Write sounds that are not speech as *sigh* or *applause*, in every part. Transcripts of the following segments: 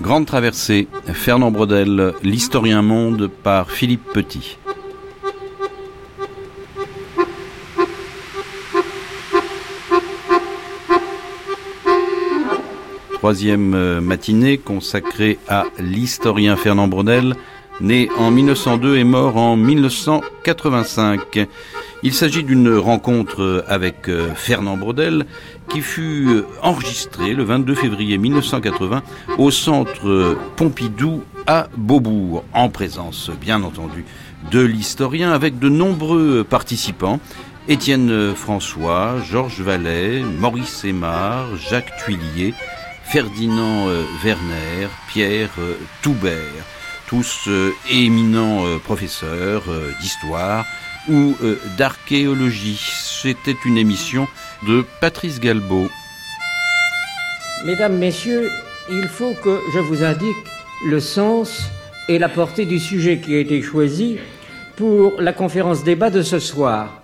Grande traversée, Fernand Brodel, l'historien monde par Philippe Petit. Troisième euh, matinée consacrée à l'historien Fernand Brodel, né en 1902 et mort en 1985. Il s'agit d'une rencontre avec euh, Fernand Brodel qui fut euh, enregistrée le 22 février 1980 au centre Pompidou à Beaubourg, en présence bien entendu de l'historien avec de nombreux participants. Étienne François, Georges Vallet, Maurice Aymar, Jacques Tuillier, Ferdinand euh, Werner, Pierre Toubert, tous éminents professeurs d'histoire, ou euh, d'archéologie. C'était une émission de Patrice Galbeau. Mesdames, Messieurs, il faut que je vous indique le sens et la portée du sujet qui a été choisi pour la conférence débat de ce soir.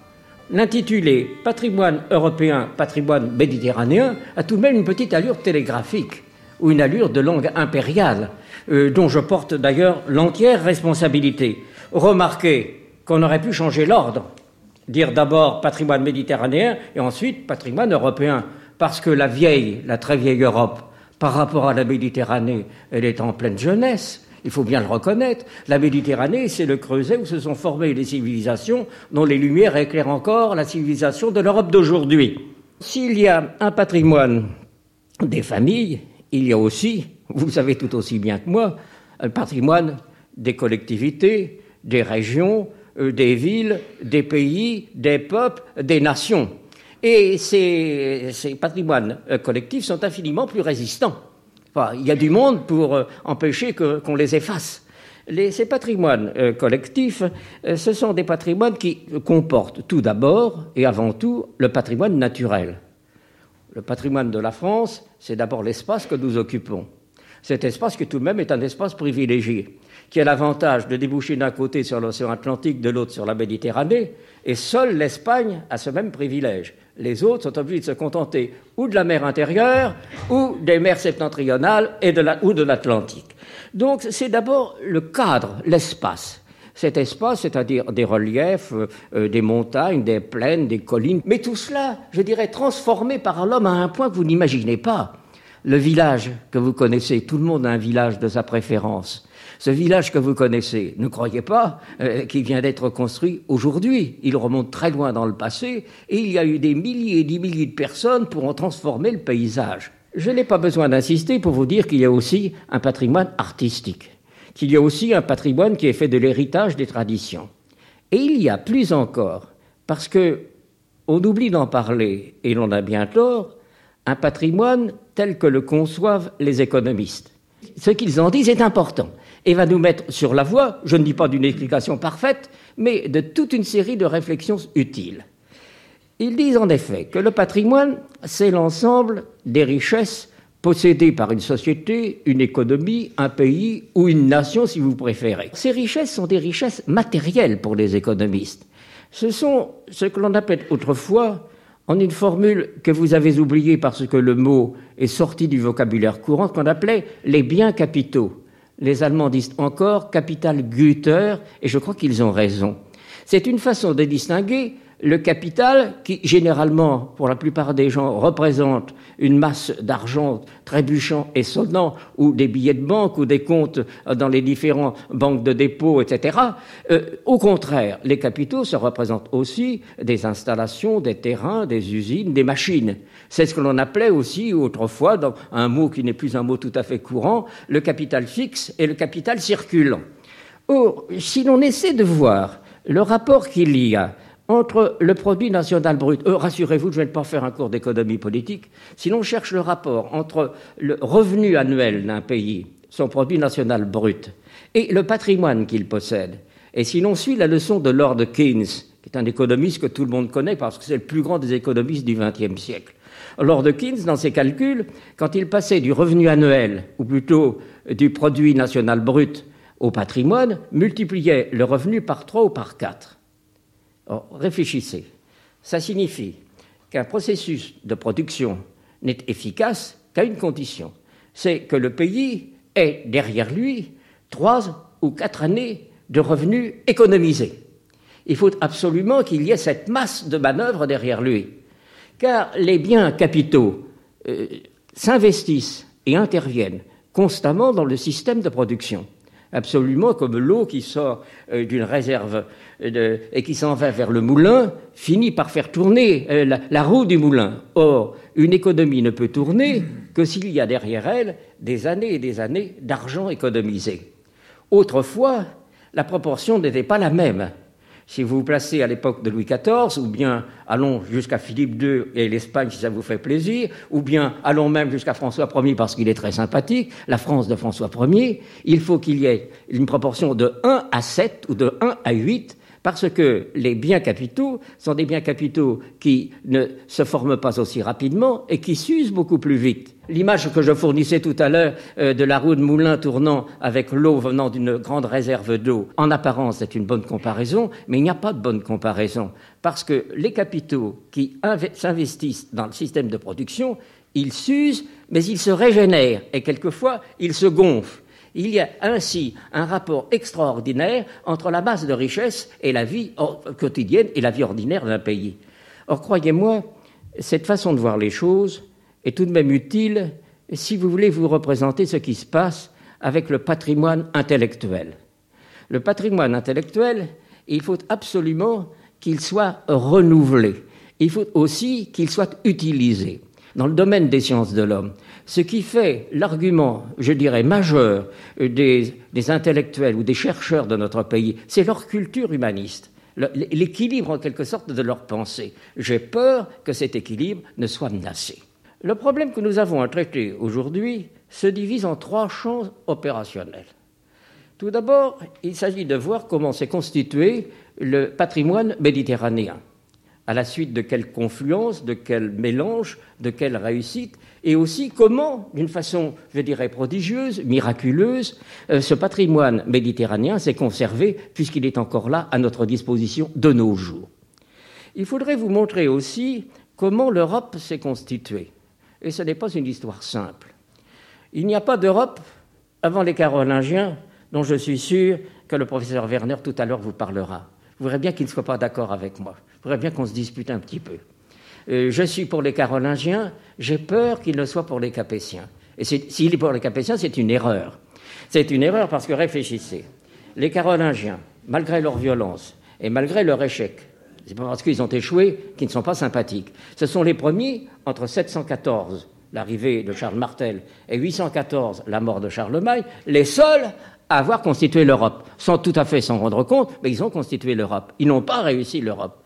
L'intitulé Patrimoine européen, patrimoine méditerranéen a tout de même une petite allure télégraphique ou une allure de langue impériale, euh, dont je porte d'ailleurs l'entière responsabilité. Remarquez qu'on aurait pu changer l'ordre, dire d'abord patrimoine méditerranéen et ensuite patrimoine européen, parce que la vieille, la très vieille Europe, par rapport à la Méditerranée, elle est en pleine jeunesse. Il faut bien le reconnaître. La Méditerranée, c'est le creuset où se sont formées les civilisations dont les lumières éclairent encore la civilisation de l'Europe d'aujourd'hui. S'il y a un patrimoine des familles, il y a aussi, vous savez tout aussi bien que moi, un patrimoine des collectivités, des régions, euh, des villes, des pays, des peuples, des nations. Et ces, patrimoines euh, collectifs sont infiniment plus résistants. il y a du monde pour euh, empêcher qu'on les efface. ces patrimoines collectifs, ce sont des patrimoines qui comportent tout d'abord et avant tout le patrimoine naturel. Le patrimoine de la France, c'est d'abord l'espace que nous occupons. Cet espace qui tout de même est un espace privilégié qui a l'avantage de déboucher d'un côté sur l'océan Atlantique, de l'autre sur la Méditerranée, et seule l'Espagne a ce même privilège. Les autres sont obligés de se contenter ou de la mer intérieure, ou des mers septentrionales et de ou de l'Atlantique. Donc c'est d'abord le cadre, l'espace. Cet espace, c'est-à-dire des reliefs, euh, euh, des montagnes, des plaines, des collines, mais tout cela, je dirais, transformé par l'homme à un point que vous n'imaginez pas. Le village que vous connaissez, tout le monde a un village de sa préférence. Ce village que vous connaissez, ne croyez pas euh, qu'il vient d'être construit aujourd'hui. Il remonte très loin dans le passé et il y a eu des milliers et des milliers de personnes pour en transformer le paysage. Je n'ai pas besoin d'insister pour vous dire qu'il y a aussi un patrimoine artistique, qu'il y a aussi un patrimoine qui est fait de l'héritage des traditions. Et il y a plus encore, parce que on oublie d'en parler et l'on a bien tort, un patrimoine tel que le conçoivent les économistes. Ce qu'ils en disent est important et va nous mettre sur la voie, je ne dis pas d'une explication parfaite, mais de toute une série de réflexions utiles. Ils disent en effet que le patrimoine, c'est l'ensemble des richesses possédées par une société, une économie, un pays ou une nation, si vous préférez. Ces richesses sont des richesses matérielles pour les économistes. Ce sont ce que l'on appelle autrefois, en une formule que vous avez oubliée parce que le mot est sorti du vocabulaire courant, qu'on appelait les biens capitaux les Allemands disent encore capital Güter, et je crois qu'ils ont raison. C'est une façon de distinguer le capital qui, généralement, pour la plupart des gens, représente une masse d'argent trébuchant et sonnant, ou des billets de banque, ou des comptes dans les différentes banques de dépôt, etc. Euh, au contraire, les capitaux, se représentent aussi des installations, des terrains, des usines, des machines. C'est ce que l'on appelait aussi autrefois, dans un mot qui n'est plus un mot tout à fait courant, le capital fixe et le capital circulant. Or, si l'on essaie de voir le rapport qu'il y a entre le produit national brut, euh, rassurez-vous, je ne vais pas faire un cours d'économie politique, si l'on cherche le rapport entre le revenu annuel d'un pays, son produit national brut, et le patrimoine qu'il possède, et si l'on suit la leçon de Lord Keynes, qui est un économiste que tout le monde connaît parce que c'est le plus grand des économistes du XXe siècle, Lord Keynes, dans ses calculs, quand il passait du revenu annuel, ou plutôt du produit national brut, au patrimoine multipliait le revenu par trois ou par quatre. Réfléchissez. Ça signifie qu'un processus de production n'est efficace qu'à une condition, c'est que le pays ait derrière lui trois ou quatre années de revenus économisés. Il faut absolument qu'il y ait cette masse de manœuvre derrière lui, car les biens capitaux euh, s'investissent et interviennent constamment dans le système de production absolument comme l'eau qui sort euh, d'une réserve euh, et qui s'en va vers le moulin finit par faire tourner euh, la, roue du moulin. Or, une économie ne peut tourner que s'il y a derrière elle des années et des années d'argent économisé. Autrefois, la proportion n'était pas la même. Si vous vous placez à l'époque de Louis XIV, ou bien allons jusqu'à Philippe II et l'Espagne si ça vous fait plaisir, ou bien allons même jusqu'à François Ier parce qu'il est très sympathique, la France de François Ier, il faut qu'il y ait une proportion de 1 à 7 ou de 1 à 8 parce que les biens capitaux sont des biens capitaux qui ne se forment pas aussi rapidement et qui s'usent beaucoup plus vite. L'image que je fournissais tout à l'heure euh, de la roue de moulin tournant avec l'eau venant d'une grande réserve d'eau, en apparence c'est une bonne comparaison, mais il n'y a pas de bonne comparaison, parce que les capitaux qui s'investissent dans le système de production, ils s'usent, mais ils se régénèrent, et quelquefois ils se gonflent. Il y a ainsi un rapport extraordinaire entre la masse de richesse et la vie quotidienne et la vie ordinaire d'un pays. Or, croyez-moi, cette façon de voir les choses est tout de même utile si vous voulez vous représenter ce qui se passe avec le patrimoine intellectuel. Le patrimoine intellectuel, il faut absolument qu'il soit renouvelé. Il faut aussi qu'il soit utilisé dans le domaine des sciences de l'homme. Ce qui fait l'argument, je dirais, majeur des, intellectuels ou des chercheurs de notre pays, c'est leur culture humaniste l'équilibre en quelque sorte de leur pensée. J'ai peur que cet équilibre ne soit menacé. Le problème que nous avons à traiter aujourd'hui se divise en trois champs opérationnels. Tout d'abord, il s'agit de voir comment s'est constitué le patrimoine méditerranéen à la suite de quelle confluence, de quel mélange, de quelle réussite, et aussi comment, d'une façon, je dirais, prodigieuse, miraculeuse, euh, ce patrimoine méditerranéen s'est conservé puisqu'il est encore là à notre disposition de nos jours. Il faudrait vous montrer aussi comment l'Europe s'est constituée. Et ce n'est pas une histoire simple. Il n'y a pas d'Europe avant les Carolingiens, dont je suis sûr que le professeur Werner tout à l'heure vous parlera. Vous verrez bien qu'il ne soit pas d'accord avec moi. Verrez bien qu'on se dispute un petit peu. Euh, je suis pour les Carolingiens, j'ai peur qu'il ne soit pour les Capétiens. Et s'il est pour les Capétiens, c'est une erreur. C'est une erreur parce que réfléchissez. Les Carolingiens, malgré leur violence et malgré leur échec, c'est pas parce qu'ils ont échoué qu'ils ne sont pas sympathiques. Ce sont les premiers, entre 714, l'arrivée de Charles Martel, et 814, la mort de Charlemagne, les seuls avoir constitué l'Europe, sans tout à fait s'en rendre compte, mais ils ont constitué l'Europe. Ils n'ont pas réussi l'Europe.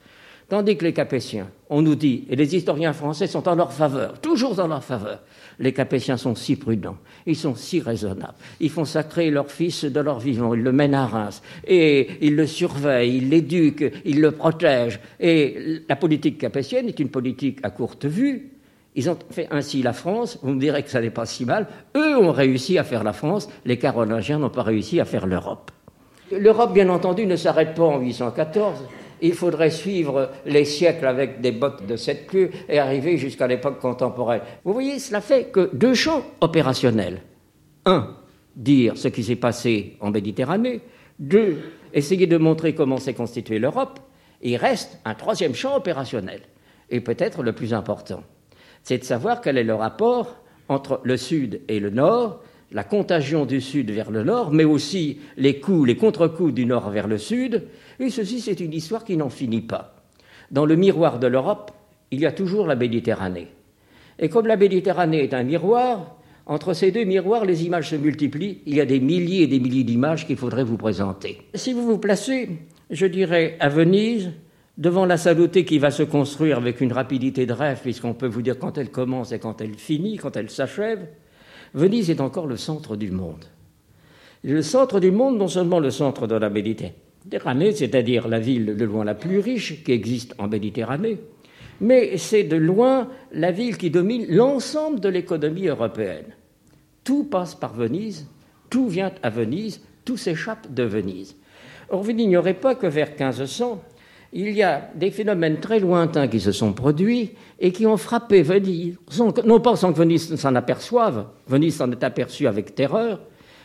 Tandis que les Capétiens, on nous dit, et les historiens français sont en leur faveur, toujours en leur faveur, les Capétiens sont si prudents, ils sont si raisonnables, ils font sacrer leur fils de leur vivant, ils le mènent à Reims, et ils le surveillent, ils l'éduquent, ils le protègent. Et la politique capétienne est une politique à courte vue, ils ont fait ainsi la France, vous me direz que ça n'est pas si mal. Eux ont réussi à faire la France, les Carolingiens n'ont pas réussi à faire l'Europe. L'Europe, bien entendu, ne s'arrête pas en 814. Il faudrait suivre les siècles avec des bottes de sept queues et arriver jusqu'à l'époque contemporaine. Vous voyez, cela fait que deux champs opérationnels. Un, dire ce qui s'est passé en Méditerranée. Deux, essayer de montrer comment s'est constituée l'Europe. Il reste un troisième champ opérationnel, et peut-être le plus important c'est de savoir quel est le rapport entre le Sud et le Nord, la contagion du Sud vers le Nord, mais aussi les coups, les contre-coups du Nord vers le Sud. Et ceci, c'est une histoire qui n'en finit pas. Dans le miroir de l'Europe, il y a toujours la Méditerranée. Et comme la Méditerranée est un miroir, entre ces deux miroirs, les images se multiplient. Il y a des milliers et des milliers d'images qu'il faudrait vous présenter. Si vous vous placez, je dirais, à Venise, devant la saluté qui va se construire avec une rapidité de rêve, puisqu'on peut vous dire quand elle commence et quand elle finit, quand elle s'achève, Venise est encore le centre du monde. Le centre du monde, non seulement le centre de la Méditerranée, c'est-à-dire la ville de loin la plus riche qui existe en Méditerranée, mais c'est de loin la ville qui domine l'ensemble de l'économie européenne. Tout passe par Venise, tout vient à Venise, tout s'échappe de Venise. Or, vous n'ignorez pas que vers 1500, il y a des phénomènes très lointains qui se sont produits et qui ont frappé Venise, non pas sans que Venise s'en aperçoive, Venise s'en est aperçue avec terreur,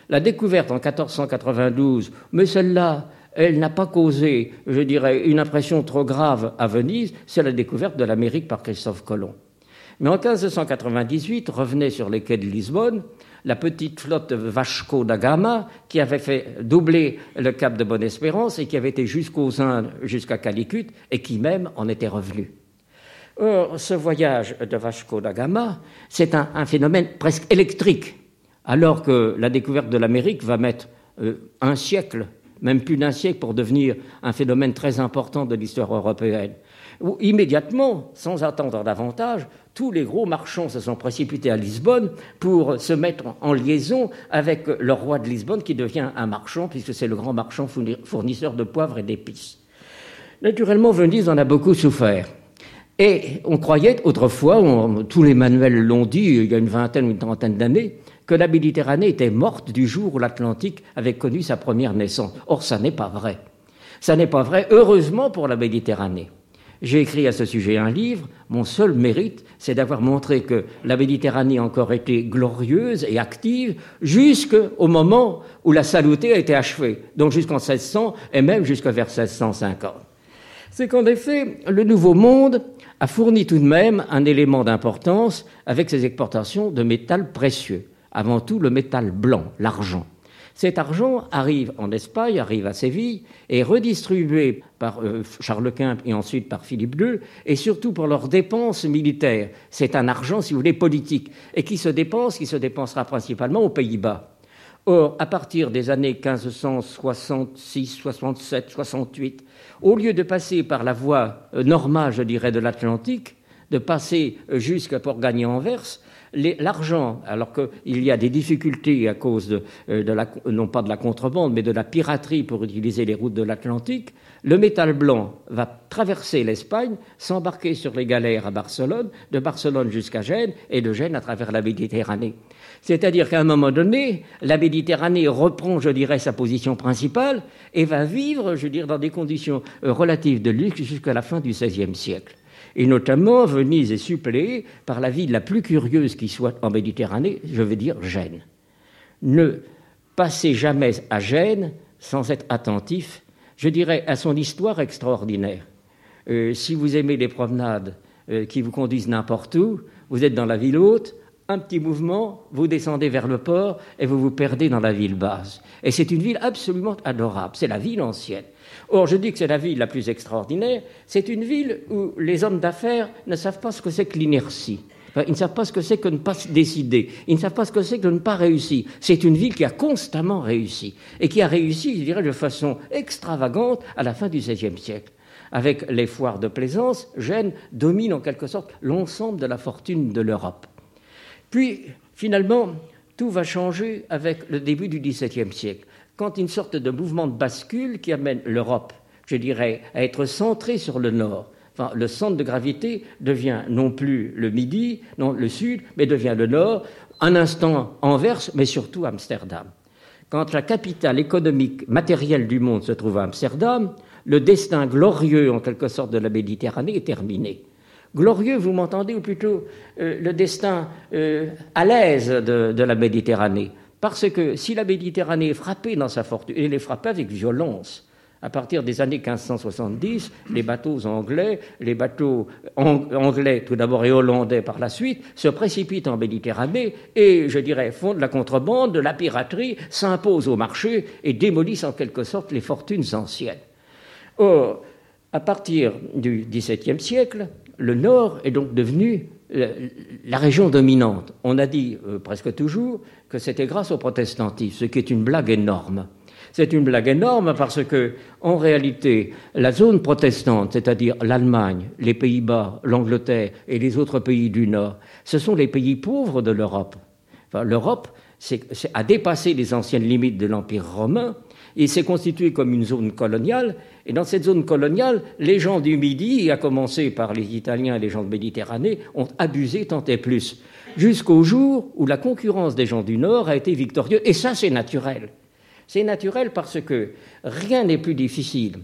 la découverte en 1492, mais celle-là, elle n'a pas causé, je dirais, une impression trop grave à Venise, c'est la découverte de l'Amérique par Christophe Colomb. Mais en 1598 revenait sur les quais de Lisbonne la petite flotte Vasco da Gama qui avait fait doubler le cap de Bonne-Espérance et qui avait été jusqu'aux Indes, jusqu'à Calicut, et qui même en était revenu. Or, ce voyage de Vasco da Gama, c'est un, phénomène presque électrique, alors que la découverte de l'Amérique va mettre euh, un siècle, même plus d'un siècle, pour devenir un phénomène très important de l'histoire européenne où immédiatement, sans attendre davantage, tous les gros marchands se sont précipités à Lisbonne pour se mettre en liaison avec le roi de Lisbonne qui devient un marchand, puisque c'est le grand marchand fournisseur de poivre et d'épices. Naturellement, Venise en a beaucoup souffert. Et on croyait autrefois, tous les manuels l'ont dit il y a une vingtaine ou une trentaine d'années, que la Méditerranée était morte du jour où l'Atlantique avait connu sa première naissance. Or, ça n'est pas vrai. Ça n'est pas vrai, heureusement pour la Méditerranée. J'ai écrit à ce sujet un livre. Mon seul mérite, c'est d'avoir montré que la Méditerranée a encore été glorieuse et active jusqu'au moment où la saluté a été achevée, donc jusqu'en 1600 et même jusqu'à vers 1650. C'est qu'en effet, le Nouveau Monde a fourni tout de même un élément d'importance avec ses exportations de métal précieux, avant tout le métal blanc, l'argent. Cet argent arrive en Espagne, arrive à Séville, est redistribué par euh, Charles Quint et ensuite par Philippe II, et surtout pour leurs dépenses militaires. C'est un argent, si vous voulez, politique, et qui se dépense, qui se dépensera principalement aux Pays-Bas. Or, à partir des années 1566, 67, 68, au lieu de passer par la voie euh, normale, je dirais, de l'Atlantique, de passer euh, jusqu'à pour gagner Anvers, l'argent, alors qu'il y a des difficultés à cause de, euh, la, non pas de la contrebande, mais de la piraterie pour utiliser les routes de l'Atlantique, le métal blanc va traverser l'Espagne, s'embarquer sur les galères à Barcelone, de Barcelone jusqu'à Gênes, et de Gênes à travers la Méditerranée. C'est-à-dire qu'à un moment donné, la Méditerranée reprend, je dirais, sa position principale et va vivre, je dirais, dans des conditions euh, relatives de luxe jusqu'à la fin du XVIe siècle. Et notamment, Venise est suppléée par la ville la plus curieuse qui soit en Méditerranée, je veux dire Gênes. Ne passez jamais à Gênes sans être attentif, je dirais, à son histoire extraordinaire. Euh, si vous aimez les promenades euh, qui vous conduisent n'importe où, vous êtes dans la ville haute, un petit mouvement, vous descendez vers le port et vous vous perdez dans la ville basse. Et c'est une ville absolument adorable, c'est la ville ancienne. Or, je dis que c'est la ville la plus extraordinaire. C'est une ville où les hommes d'affaires ne savent pas ce que c'est que l'inertie. ils ne savent pas ce que c'est que ne pas se décider. Ils ne savent pas ce que c'est que de ne pas réussir. C'est une ville qui a constamment réussi. Et qui a réussi, je dirais, de façon extravagante à la fin du XVIe siècle. Avec les foires de plaisance, Gênes domine en quelque sorte l'ensemble de la fortune de l'Europe. Puis, finalement, tout va changer avec le début du XVIIe siècle quand une sorte de mouvement de bascule qui amène l'Europe, je dirais, à être centrée sur le nord. Enfin, le centre de gravité devient non plus le midi, non le sud, mais devient le nord, un instant Anvers, mais surtout Amsterdam. Quand la capitale économique matérielle du monde se trouve à Amsterdam, le destin glorieux, en quelque sorte, de la Méditerranée est terminé. Glorieux, vous m'entendez, ou plutôt euh, le destin euh, à l'aise de la Méditerranée. Parce que si la Méditerranée est frappée dans sa fortune, elle est frappée avec violence. À partir des années 1570, les bateaux anglais, les bateaux anglais tout d'abord et hollandais par la suite, se précipitent en Méditerranée et, je dirais, font de la contrebande, de la piraterie, s'imposent au marché et démolissent en quelque sorte les fortunes anciennes. Or, à partir du XVIIe siècle, le Nord est donc devenu la région dominante. On a dit euh, presque toujours que c'était grâce au protestantisme, ce qui est une blague énorme. C'est une blague énorme parce que, en réalité, la zone protestante, c'est-à-dire l'Allemagne, les Pays-Bas, l'Angleterre et les autres pays du Nord, ce sont les pays pauvres de l'Europe. L'Europe a dépassé les anciennes limites de l'Empire romain il s'est constitué comme une zone coloniale, et dans cette zone coloniale, les gens du Midi, à commencer par les Italiens et les gens de Méditerranée, ont abusé tant et plus, jusqu'au jour où la concurrence des gens du Nord a été victorieuse, et ça c'est naturel. C'est naturel parce que rien n'est plus difficile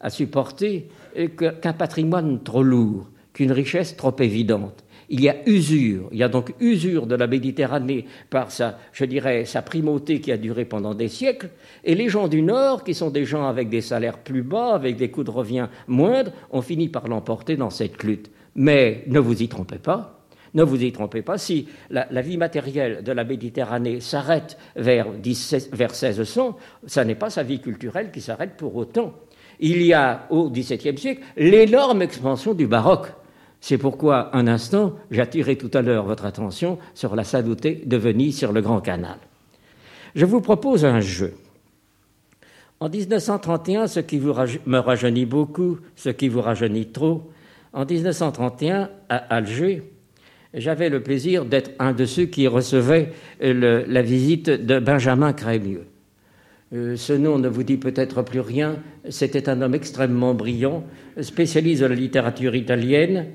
à supporter qu'un patrimoine trop lourd, qu'une richesse trop évidente. Il y a usure, il y a donc usure de la Méditerranée par sa, je dirais, sa primauté qui a duré pendant des siècles, et les gens du Nord, qui sont des gens avec des salaires plus bas, avec des coûts de revient moindres, ont fini par l'emporter dans cette lutte. Mais ne vous y trompez pas, ne vous y trompez pas, si la, vie matérielle de la Méditerranée s'arrête vers, vers 1600, ça n'est pas sa vie culturelle qui s'arrête pour autant. Il y a au XVIIe siècle l'énorme expansion du baroque. C'est pourquoi, un instant, j'attirais tout à l'heure votre attention sur la saluté de Venise sur le Grand Canal. Je vous propose un jeu. En 1931, ce qui me rajeunit beaucoup, ce qui vous rajeunit trop, en 1931, à Alger, j'avais le plaisir d'être un de ceux qui recevaient la visite de Benjamin Crémieux. Euh, ce nom ne vous dit peut-être plus rien. C'était un homme extrêmement brillant, spécialiste de la littérature italienne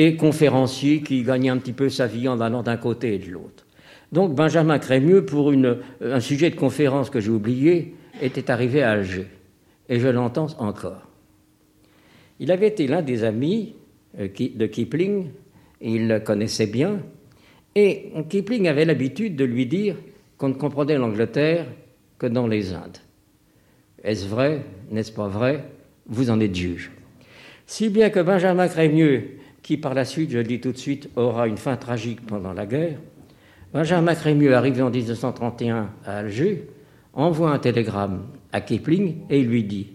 et conférencier qui gagnait un petit peu sa vie en allant d'un côté et de l'autre. Donc Benjamin Crémieux, pour un sujet de conférence que j'ai oublié, était arrivé à Alger. Et je l'entends encore. Il avait été l'un des amis euh, de Kipling, il le connaissait bien, et Kipling avait l'habitude de lui dire qu'on ne comprenait l'Angleterre que dans les Indes. Est-ce vrai? N'est-ce pas vrai? Vous en êtes juge. Si bien que Benjamin Crémieux, qui par la suite, je le dis tout de suite, aura une fin tragique pendant la guerre, Benjamin Crémieux, arrivé en 1931 à Alger, envoie un télégramme à Kipling et il lui dit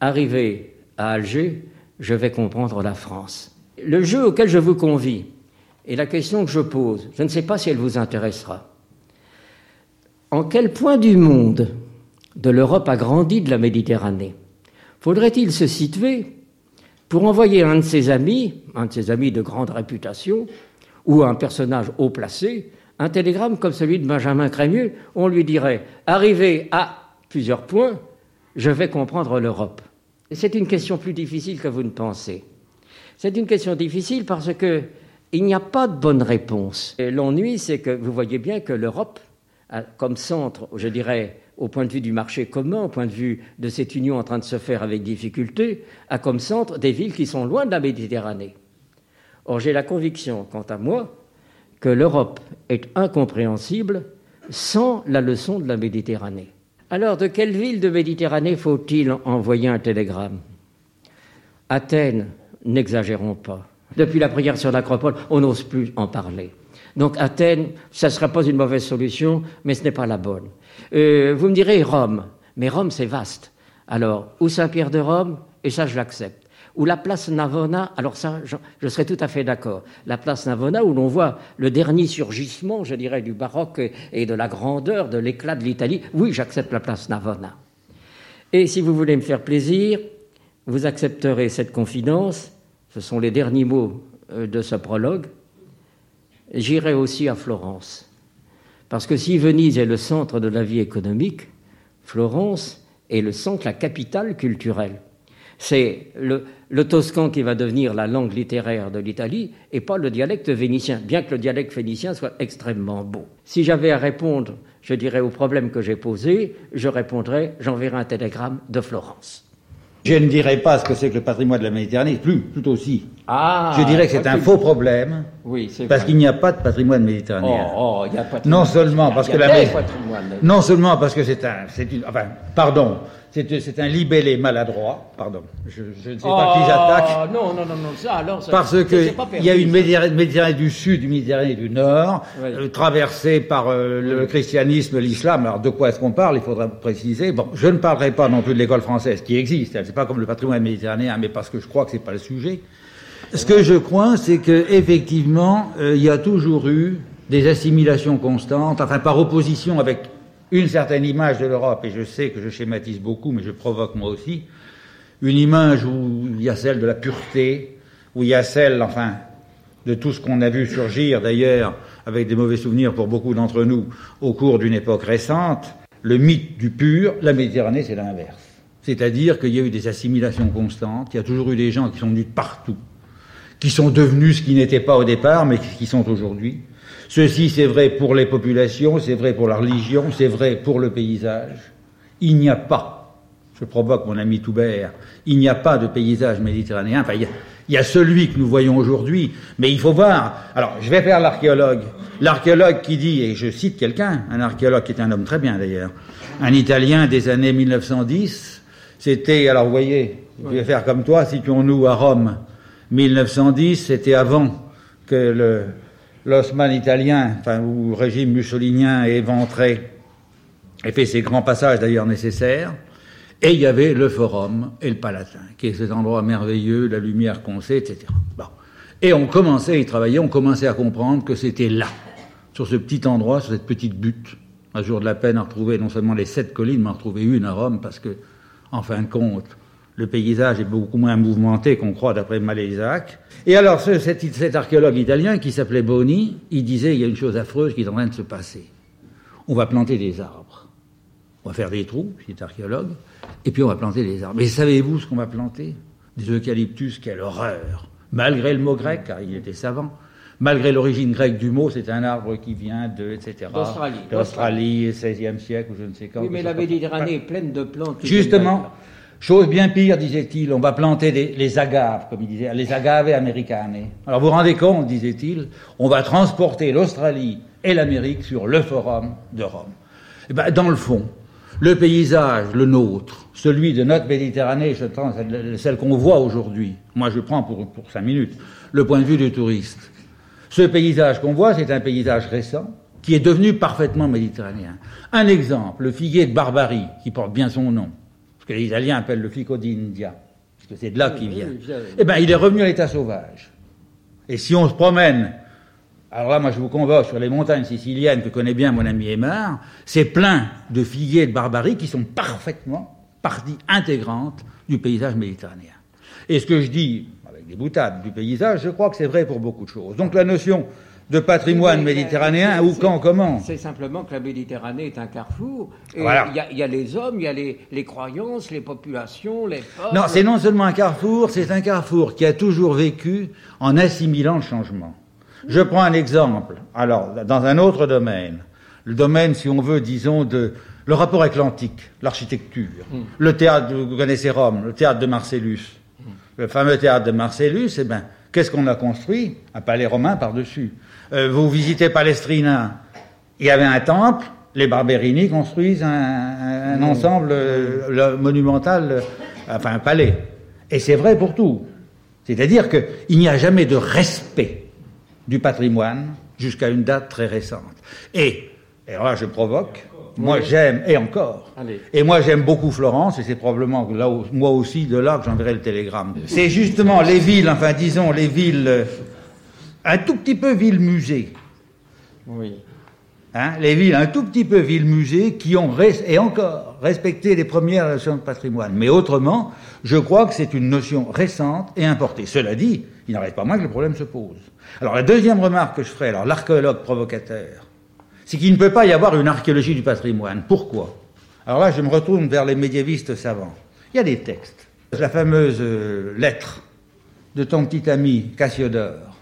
Arrivé à Alger, je vais comprendre la France. Le jeu auquel je vous convie et la question que je pose, je ne sais pas si elle vous intéressera en quel point du monde de l'Europe a grandi de la Méditerranée? Faudrait-il se situer pour envoyer un de ses amis, un de ses amis de grande réputation, ou un personnage haut placé, un télégramme comme celui de Benjamin Crémieux, on lui dirait Arrivé à plusieurs points, je vais comprendre l'Europe. C'est une question plus difficile que vous ne pensez. C'est une question difficile parce que il n'y a pas de bonne réponse. L'ennui, c'est que vous voyez bien que l'Europe comme centre, je dirais, au point de vue du marché commun, au point de vue de cette union en train de se faire avec difficulté, a comme centre des villes qui sont loin de la Méditerranée. Or, j'ai la conviction, quant à moi, que l'Europe est incompréhensible sans la leçon de la Méditerranée. Alors, de quelle ville de Méditerranée faut-il envoyer un télégramme? Athènes, n'exagérons pas. Depuis la prière sur l'Acropole, on n'ose plus en parler. Donc Athènes, ça ne sera pas une mauvaise solution, mais ce n'est pas la bonne. Euh, vous me direz Rome, mais Rome c'est vaste. Alors, ou Saint-Pierre de Rome, et ça je l'accepte. Ou la place Navona, alors ça je, je serais tout à fait d'accord. La place Navona où l'on voit le dernier surgissement, je dirais, du baroque et de la grandeur, de l'éclat de l'Italie. Oui, j'accepte la place Navona. Et si vous voulez me faire plaisir, vous accepterez cette confidence, ce sont les derniers mots euh, de ce prologue, j'irai aussi à Florence. Parce que si Venise est le centre de la vie économique, Florence est le centre, la capitale culturelle. C'est le, toscan qui va devenir la langue littéraire de l'Italie et pas le dialecte vénitien, bien que le dialecte vénitien soit extrêmement beau. Si j'avais à répondre, je dirais, au problème que j'ai posé, je répondrais, j'enverrai un télégramme de Florence. Je ne dirais pas ce que c'est que le patrimoine de la Méditerranée, plus, tout aussi. Ah, je dirais que c'est un faux problème. Oui, c'est Parce qu'il n'y a pas de patrimoine méditerranéen. Oh, oh, il y a pas Non seulement parce que la Non seulement parce que c'est un, c'est une, enfin, pardon, c'est un libellé maladroit, pardon, je, je ne sais pas qui j'attaque. Non, non, non, non, ça alors. Ça, parce que il y a une Méditerranée, du Sud, une Méditerranée du Nord, euh, traversée par euh, le christianisme, l'islam. Alors de quoi est-ce qu'on parle? Il faudra préciser. Bon, je ne parlerai pas non plus de l'école française qui existe. C'est pas comme le patrimoine méditerranéen, mais parce que je crois que c'est pas le sujet. Ce que je crois, c'est que effectivement, euh, il y a toujours eu des assimilations constantes, enfin par opposition avec une certaine image de l'Europe, et je sais que je schématise beaucoup, mais je provoque moi aussi, une image où il y a celle de la pureté, où il y a celle, enfin, de tout ce qu'on a vu surgir d'ailleurs, avec des mauvais souvenirs pour beaucoup d'entre nous, au cours d'une époque récente, le mythe du pur, la Méditerranée, c'est l'inverse. C'est-à-dire qu'il y a eu des assimilations constantes, il y a toujours eu des gens qui sont venus de partout, qui sont devenus ce qu'ils n'étaient pas au départ, mais qui sont aujourd'hui. Ceci, c'est vrai pour les populations, c'est vrai pour la religion, c'est vrai pour le paysage. il n'y a pas, je provoque mon ami Toubert, il n'y a pas de paysage méditerranéen. Enfin, il y a, celui que nous voyons aujourd'hui, mais il faut voir. Alors, je vais faire l'archéologue. L'archéologue qui dit, et je cite quelqu'un, un archéologue qui est un homme très bien d'ailleurs, un Italien des années 1910, c'était, alors vous voyez, je vais faire comme toi, situons-nous à Rome, 1910, c'était avant que le, l'Osman italien, enfin, ou le régime mussolinien est éventré, et fait ses grands passages d'ailleurs nécessaires. Et il y avait le Forum et le Palatin, qui est cet endroit merveilleux, la lumière qu'on sait, etc. Bon. Et on commençait à y travailler, on commençait à comprendre que c'était là, sur ce petit endroit, sur cette petite butte. Un jour de la peine à retrouver non seulement les sept collines, mais à retrouver une à Rome, parce que, en fin de compte, le paysage est beaucoup moins mouvementé qu'on croit d'après Malézac. Et alors, cet, cet archéologue italien qui s'appelait Boni, il disait il y a une chose affreuse qui est en train de se passer. On va planter des arbres. On va faire des trous, il est archéologue, et puis on va planter des arbres. Mais savez-vous ce qu'on va planter? Des eucalyptus, quelle horreur Malgré le mot grec, car il était savant, malgré l'origine grecque du mot, c'est un arbre qui vient de, etc. D'Australie. D'Australie, 16e siècle, ou je ne sais quand. Oui, mais la Méditerranée est pleine de plantes. Justement, chose bien pire, disait-il, on va planter les agaves, comme il disait, les agaves américaines. Alors vous rendez compte, disait-il, on va transporter l'Australie et l'Amérique sur le forum de Rome. Eh ben, dans le fond, le paysage, le nôtre, celui de notre Méditerranée, celle qu'on voit aujourd'hui, moi je prends pour, pour cinq minutes, le point de vue du touriste. Ce paysage qu'on voit, c'est un paysage récent qui est devenu parfaitement méditerranéen. Un exemple, le figuier de Barbarie, qui porte bien son nom, que les Italiens appellent le fico d'India, parce que c'est de là qu'il vient. Eh bien, il est revenu à l'état sauvage. Et si on se promène alors là, moi, je vous convoque sur les montagnes siciliennes que connaît bien mon ami Aymar. C'est plein de figuiers de barbarie qui sont parfaitement partie intégrante du paysage méditerranéen. Et ce que je dis, avec des boutades du paysage, je crois que c'est vrai pour beaucoup de choses. Donc la notion de patrimoine méditerranéen, où, quand, comment C'est simplement que la Méditerranée est un carrefour. Il y, y, a les hommes, il y a les, les, croyances, les populations, les peuples. Non, c'est non seulement un carrefour, c'est un carrefour qui a toujours vécu en assimilant le changement. Je prends un exemple, alors, dans un autre domaine. Le domaine, si on veut, disons, de le rapport avec l'antique, l'architecture. Mm. Le théâtre, vous connaissez Rome, le théâtre de Marcellus. Mm. Le fameux théâtre de Marcellus, eh ben, qu'est-ce qu'on a construit Un palais romain par-dessus. Euh, vous visitez Palestrina, il y avait un temple, les Barberini construisent un, ensemble euh, monumental, euh, enfin un palais. Et c'est vrai pour tout. C'est-à-dire qu'il n'y a jamais de respect du patrimoine jusqu'à une date très récente. Et, et là je provoque, moi j'aime, et encore, et moi j'aime beaucoup Florence, et c'est probablement là, moi aussi de là que j'enverrai le télégramme. C'est justement les villes, enfin disons les villes, euh, un tout petit peu villes-musées. Oui. Hein, les villes un tout petit peu villes-musées qui ont, et encore, respecté les premières notions de patrimoine. Mais autrement, je crois que c'est une notion récente et importée. Cela dit, il n'arrête pas moins que le problème se pose. Alors la deuxième remarque que je ferai, alors l'archéologue provocateur, c'est qu'il ne peut pas y avoir une archéologie du patrimoine. Pourquoi? Alors là, je me retourne vers les médiévistes savants. Il y a des textes. La fameuse euh, lettre de ton petit ami Cassiodore,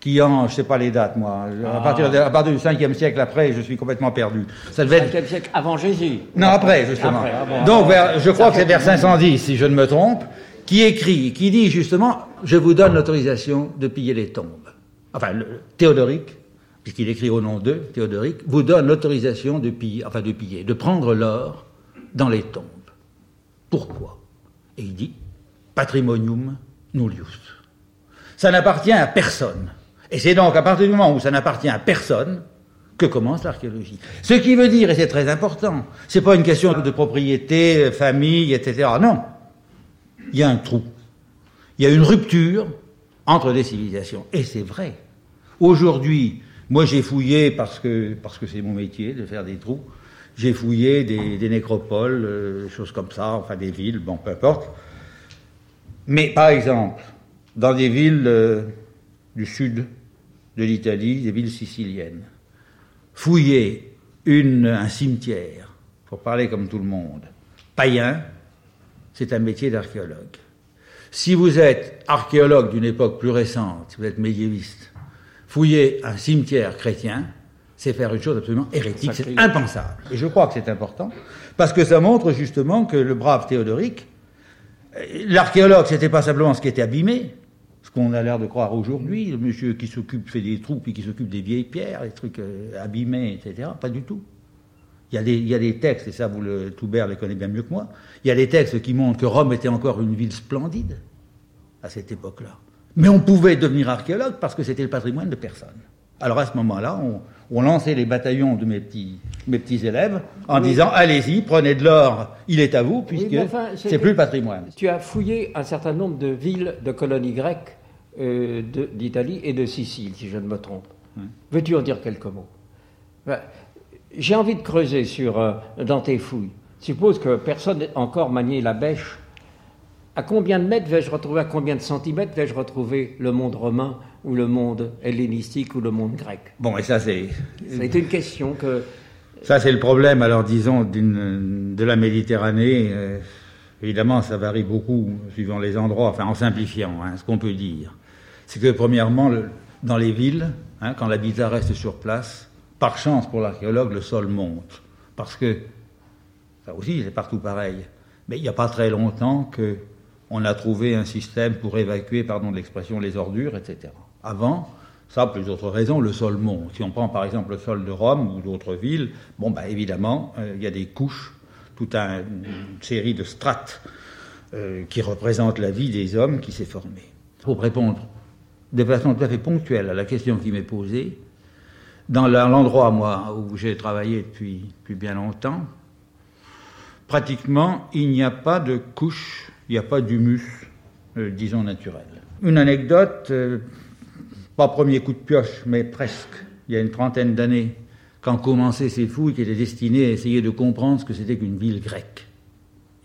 qui en, je ne sais pas les dates, moi, à, partir de, à, partir du 5e siècle après, je suis complètement perdu. Ça devait être... 5e siècle avant Jésus Non, après, justement. Ah Donc, je crois que c'est vers 510, si je ne me trompe, qui écrit, qui dit justement, je vous donne l'autorisation de piller les tombes. Enfin, le, Théodoric, puisqu'il écrit au nom d'eux, Théodoric, vous donne l'autorisation de piller, enfin de piller, de prendre l'or dans les tombes. Pourquoi? Et il dit, patrimonium nullius. Ça n'appartient à personne. Et c'est donc à partir du moment où ça n'appartient à personne que commence l'archéologie. Ce qui veut dire, et c'est très important, c'est pas une question de propriété, famille, etc. Non. Il y a un trou. Il y a une rupture entre des civilisations. Et c'est vrai. Aujourd'hui, moi j'ai fouillé parce que parce que c'est mon métier de faire des trous. J'ai fouillé des, nécropoles, euh, choses comme ça, enfin des villes, bon, peu importe. Mais par exemple, dans des villes euh, du sud de l'Italie, des villes siciliennes. Fouiller un cimetière, pour parler comme tout le monde, païen, c'est un métier d'archéologue. Si vous êtes archéologue d'une époque plus récente, si vous êtes médiéviste, fouiller un cimetière chrétien, c'est faire une chose absolument hérétique, c'est impensable. Et je crois que c'est important, parce que ça montre justement que le brave Théodoric, euh, l'archéologue, c'était pas simplement ce qui était abîmé, ce qu'on a l'air de croire aujourd'hui, le monsieur qui s'occupe, fait des trous, puis qui s'occupe des vieilles pierres, des trucs euh, abîmés, etc. Pas du tout. Il y, a des, il y a des textes, et ça, vous le, Toubert les connaît bien mieux que moi, il y a des textes qui montrent que Rome était encore une ville splendide à cette époque-là. Mais on pouvait devenir archéologue parce que c'était le patrimoine de personne. Alors à ce moment-là, on, on lançait les bataillons de mes petits, mes petits élèves en disant allez-y, prenez de l'or, il est à vous, puisque c'est plus le patrimoine. Tu as fouillé un certain nombre de villes de colonies grecques euh, d'Italie et de Sicile, si je ne me trompe. Veux-tu en dire quelques mots? Ben, J'ai envie de creuser sur, euh, dans tes fouilles. Suppose que personne n'a encore manié la bêche. À combien de mètres vais-je retrouver, à combien de centimètres vais-je retrouver le monde romain ou le monde hellénistique ou le monde grec? Bon, et ça c'est... C'est une question que... Ça c'est le problème, alors disons, de la Méditerranée. Euh, évidemment, ça varie beaucoup suivant les endroits, enfin en simplifiant, hein, ce qu'on peut dire. C'est que premièrement, dans les villes, hein, quand l'habitat reste sur place, par chance pour l'archéologue, le sol monte. Parce que, ça aussi c'est partout pareil, mais il n'y a pas très longtemps que on a trouvé un système pour évacuer, pardon l'expression, les ordures, etc. Avant, ça, pour d'autres raisons, le sol monte. Si on prend par exemple le sol de Rome ou d'autres villes, bon, bah, évidemment, euh, il y a des couches, toute une série de strates euh, qui représentent la vie des hommes qui s'est formée. Pour répondre de façon tout à fait ponctuelle à la question qui m'est posée, dans l'endroit, moi, où j'ai travaillé depuis, depuis bien longtemps, pratiquement, il n'y a pas de couche, il n'y a pas d'humus, euh, disons, naturel. Une anecdote, pas premier coup de pioche, mais presque, il y a une trentaine d'années, quand commençaient ces fouilles qui étaient destinées à essayer de comprendre ce que c'était qu'une ville grecque,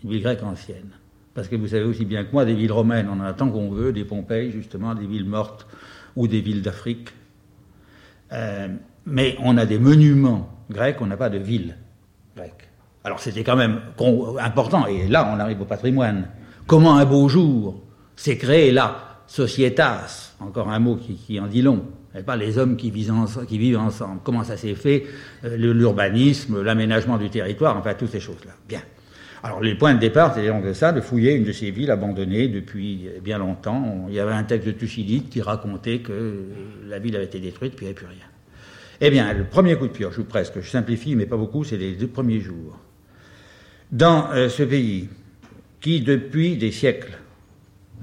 une ville grecque ancienne. Parce que vous savez aussi bien que moi, des villes romaines, on en a tant qu'on veut, des Pompéi, justement, des villes mortes ou des villes d'Afrique. Euh, mais on a des monuments grecs, on n'a pas de villes grecques. Alors c'était quand même important, et là on arrive au patrimoine. Comment un beau jour s'est créé là societas, encore un mot qui, en dit long, et pas les hommes qui vivent, ensemble. Comment ça s'est fait euh, L'urbanisme, l'aménagement du territoire, enfin toutes ces choses-là. Bien. Alors les points de départ, c'était donc de ça, de fouiller une de ces villes abandonnées depuis bien longtemps. Il y avait un texte de Thucydide qui racontait que la ville avait été détruite, puis il n'y avait plus rien. Eh bien, le premier coup de pioche, ou presque, je simplifie, mais pas beaucoup, c'est les deux premiers jours. Dans euh, ce pays, qui depuis des siècles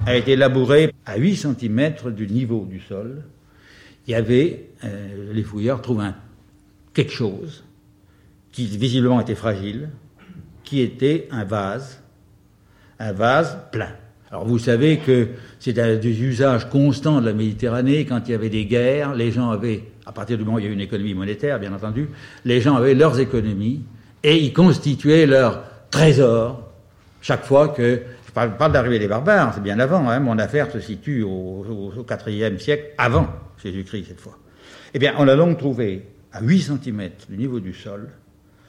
a été labouré à 8 cm du niveau du sol. Il y avait, euh, les fouilleurs trouvent quelque chose qui visiblement était fragile, qui était un vase, un vase plein. Alors vous savez que c'est un des usages constants de la Méditerranée, quand il y avait des guerres, les gens avaient, à partir du moment où il y a eu une économie monétaire, bien entendu, les gens avaient leurs économies et ils constituaient leur trésor chaque fois que je parle pas d'arrivée des barbares, c'est bien avant. Hein, mon affaire se situe au, IVe siècle, avant Jésus-Christ cette fois. Eh bien, on a donc trouvé à 8 cm du niveau du sol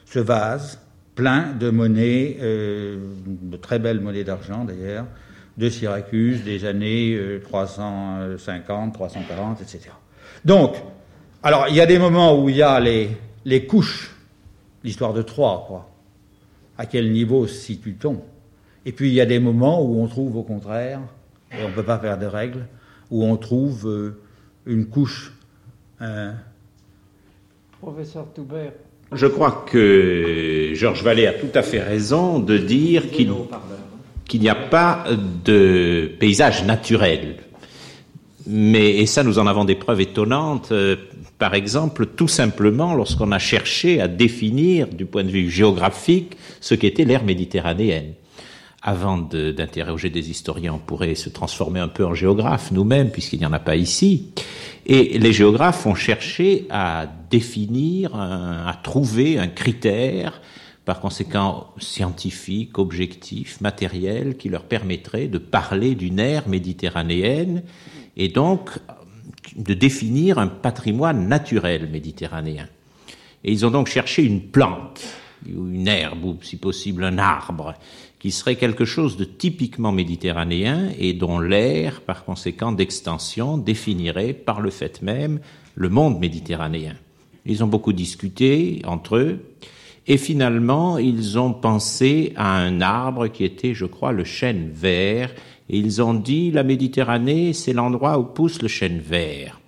ce vase plein de monnaies, euh, de très belles monnaies d'argent d'ailleurs, de Syracuse des années 350, euh, 340, etc. Donc, alors il y a des moments où il y a les, les couches, l'histoire de Troie, quoi. À quel niveau se situe-t-on? Et puis il y a des moments où on trouve au contraire, et on ne peut pas faire de règles, où on trouve euh, une couche. Euh, Professeur Toubert. Je crois que Georges Vallée a tout à fait raison de dire qu'il n'y a pas de paysage naturel. Mais, et ça, nous en avons des preuves étonnantes. Euh, par exemple, tout simplement, lorsqu'on a cherché à définir, du point de vue géographique, ce qu'était l'ère méditerranéenne avant d'interroger des historiens, on pourrait se transformer un peu en géographe nous-mêmes, puisqu'il n'y en a pas ici. Et les géographes ont cherché à définir, à trouver un critère, par conséquent scientifique, objectif, matériel, qui leur permettrait de parler d'une ère méditerranéenne et donc de définir un patrimoine naturel méditerranéen. Et ils ont donc cherché une plante, ou une herbe, ou si possible un arbre, qui serait quelque chose de typiquement méditerranéen et dont l'air, par conséquent d'extension, définirait par le fait même le monde méditerranéen. Ils ont beaucoup discuté entre eux. Et finalement, ils ont pensé à un arbre qui était, je crois, le chêne vert. Et ils ont dit, la Méditerranée, c'est l'endroit où pousse le chêne vert.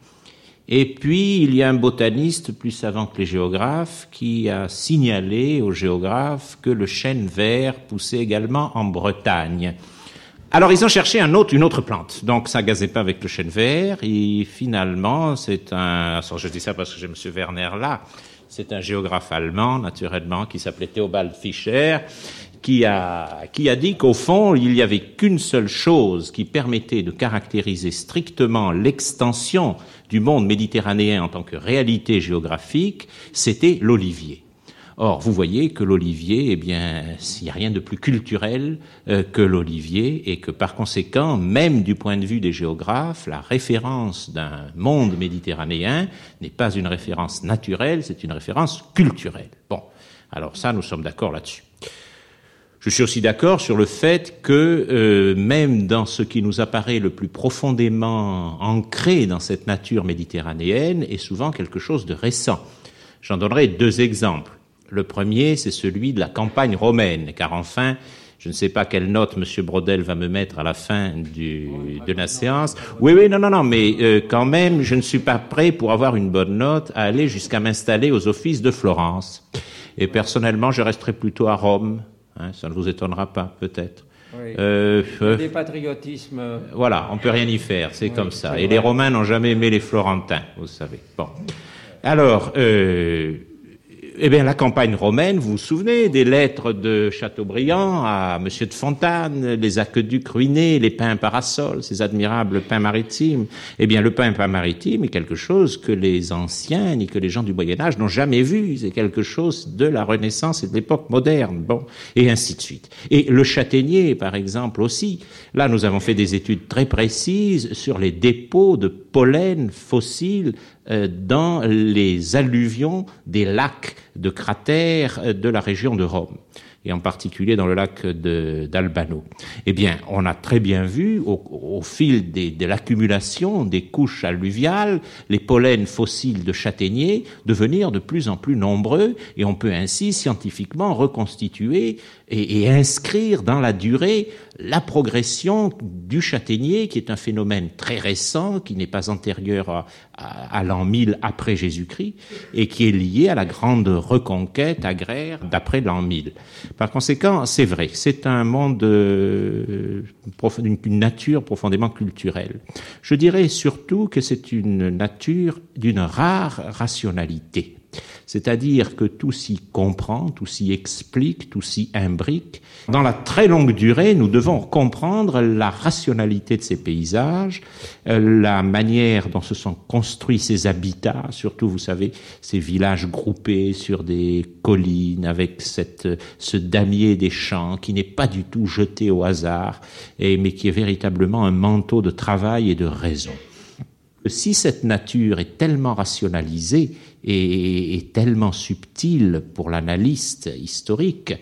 Et puis, il y a un botaniste plus savant que les géographes qui a signalé aux géographes que le chêne vert poussait également en Bretagne. Alors, ils ont cherché un autre, une autre plante. Donc, ça gazait pas avec le chêne vert. Et finalement, c'est un, je dis ça parce que j'ai M. Werner là. C'est un géographe allemand, naturellement, qui s'appelait Theobald Fischer, qui a, qui a dit qu'au fond, il n'y avait qu'une seule chose qui permettait de caractériser strictement l'extension du monde méditerranéen en tant que réalité géographique, c'était l'olivier. Or, vous voyez que l'olivier, eh bien, il n'y a rien de plus culturel euh, que l'olivier et que par conséquent, même du point de vue des géographes, la référence d'un monde méditerranéen n'est pas une référence naturelle, c'est une référence culturelle. Bon, alors ça, nous sommes d'accord là-dessus. Je suis aussi d'accord sur le fait que euh, même dans ce qui nous apparaît le plus profondément ancré dans cette nature méditerranéenne est souvent quelque chose de récent. J'en donnerai deux exemples. Le premier, c'est celui de la campagne romaine, car enfin, je ne sais pas quelle note M. Brodel va me mettre à la fin du, de la séance. Oui, oui, non, non, non, mais euh, quand même, je ne suis pas prêt pour avoir une bonne note à aller jusqu'à m'installer aux offices de Florence. Et personnellement, je resterai plutôt à Rome. Hein, ça ne vous étonnera pas, peut-être. Oui. Euh, euh, des patriotismes. Voilà, on peut rien y faire, c'est comme ça. Et les Romains n'ont jamais aimé les Florentins, vous savez. Bon. Alors, euh, eh bien, la campagne romaine, vous vous souvenez des lettres de Chateaubriand à Monsieur de Fontane, les aqueducs ruinés, les pins parasols, ces admirables pins maritimes. Eh bien, le pain maritime est quelque chose que les anciens ni que les gens du Moyen Âge n'ont jamais vu. C'est quelque chose de la Renaissance et de l'époque moderne. Bon, et ainsi de suite. Et le châtaignier, par exemple, aussi. Là, nous avons fait des études très précises sur les dépôts de pollen fossiles dans les alluvions des lacs de cratères euh, de la région de Rome et en particulier dans le lac d'Albano. Eh bien, on a très bien vu au, fil de l'accumulation des couches alluviales, les pollens fossiles de châtaigniers devenir de plus en plus nombreux et on peut ainsi scientifiquement reconstituer et, et inscrire dans la durée la progression du châtaignier, qui est un phénomène très récent, qui n'est pas antérieur à, à, l'an 1000 après Jésus-Christ, et qui est lié à la grande reconquête agraire d'après l'an 1000. Par conséquent, c'est vrai, c'est un monde, euh, nature profondément culturelle. Je dirais surtout que c'est une nature d'une rare rationalité. C'est-à-dire que tout s'y comprend, tout s'y explique, tout s'y imbrique. Dans la très longue durée, nous devons comprendre la rationalité de ces paysages, euh, la manière dont se sont construits ces habitats, surtout, vous savez, ces villages groupés sur des collines avec cette, ce damier des champs qui n'est pas du tout jeté au hasard, mais qui est véritablement un manteau de travail et de raison si cette nature est tellement rationalisée, est, tellement subtil pour l'analyste historique,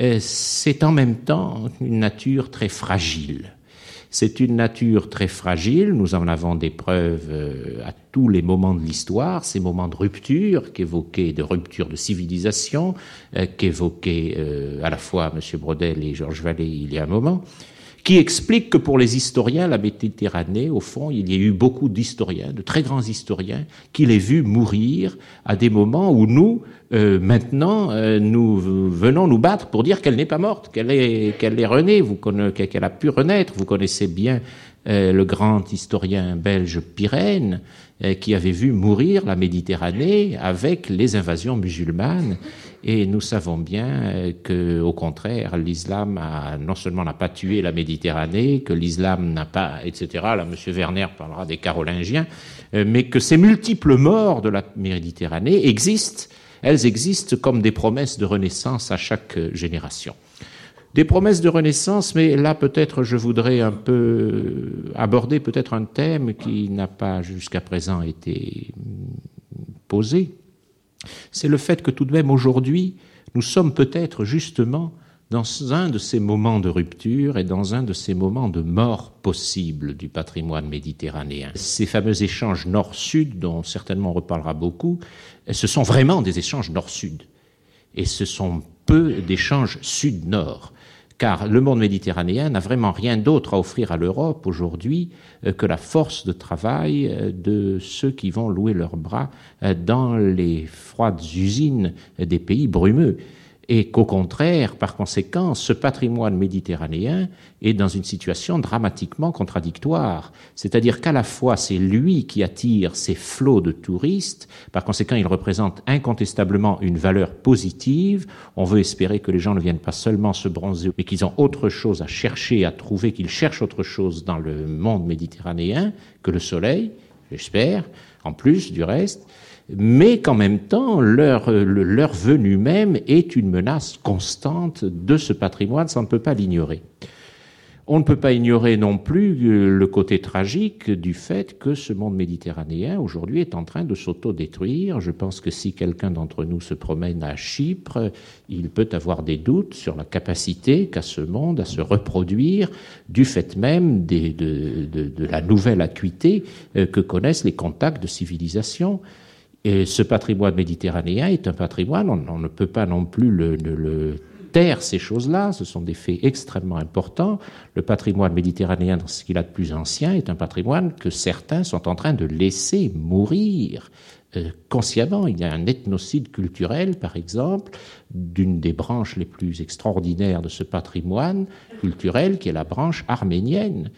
euh, c'est en même temps une nature très fragile. C'est une nature très fragile, nous en avons des preuves euh, à tous les moments de l'histoire, ces moments de rupture qu'évoquaient, de rupture de civilisation, euh, qu'évoquaient à la fois M. Brodel et Georges Vallée il y a un moment, qui explique que pour les historiens, la Méditerranée, au fond, il y a eu beaucoup d'historiens, de très grands historiens, qui l'aient vu mourir à des moments où nous, euh, maintenant, euh, nous venons nous battre pour dire qu'elle n'est pas morte, qu'elle est, qu'elle est renée, vous qu'elle a pu renaître. Vous connaissez bien le grand historien belge Pirène, qui avait vu mourir la Méditerranée avec les invasions musulmanes et nous savons bien euh, que, au contraire, l'islam a, non seulement n'a pas tué la Méditerranée, que l'islam n'a pas, etc. Là, M. Werner parlera des Carolingiens, euh, mais que ces multiples morts de la Méditerranée existent. Elles existent comme des promesses de renaissance à chaque génération. Des promesses de renaissance, mais là peut-être je voudrais un peu aborder peut-être un thème qui n'a pas jusqu'à présent été posé c'est le fait que tout de même aujourd'hui, nous sommes peut-être justement dans un de ces moments de rupture et dans un de ces moments de mort possible du patrimoine méditerranéen. Ces fameux échanges nord-sud, dont certainement on reparlera beaucoup, ce sont vraiment des échanges nord-sud. Et ce sont peu d'échanges sud-nord car le monde méditerranéen n'a vraiment rien d'autre à offrir à l'Europe aujourd'hui euh, que la force de travail euh, de ceux qui vont louer leurs bras euh, dans les froides usines des pays brumeux et qu'au contraire, par conséquent, ce patrimoine méditerranéen est dans une situation dramatiquement contradictoire. C'est-à-dire qu'à la fois c'est lui qui attire ces flots de touristes, par conséquent il représente incontestablement une valeur positive, on veut espérer que les gens ne viennent pas seulement se bronzer, mais qu'ils ont autre chose à chercher, à trouver, qu'ils cherchent autre chose dans le monde méditerranéen que le soleil, j'espère, en plus du reste, mais qu'en même temps, leur, leur venue même est une menace constante de ce patrimoine, ça ne peut pas l'ignorer. On ne peut pas ignorer non plus le côté tragique du fait que ce monde méditerranéen aujourd'hui est en train de s'auto-détruire. Je pense que si quelqu'un d'entre nous se promène à Chypre, il peut avoir des doutes sur la capacité qu'a ce monde à se reproduire du fait même de, de, la nouvelle acuité euh, que connaissent les contacts de civilisation. Et ce patrimoine méditerranéen est un patrimoine, on, ne peut pas non plus le, le taire ces choses-là, ce sont des faits extrêmement importants. Le patrimoine méditerranéen, dans ce qu'il a de plus ancien, est un patrimoine que certains sont en train de laisser mourir euh, consciemment. Il y a un ethnocide culturel, par exemple, d'une des branches les plus extraordinaires de ce patrimoine culturel, qui est la branche arménienne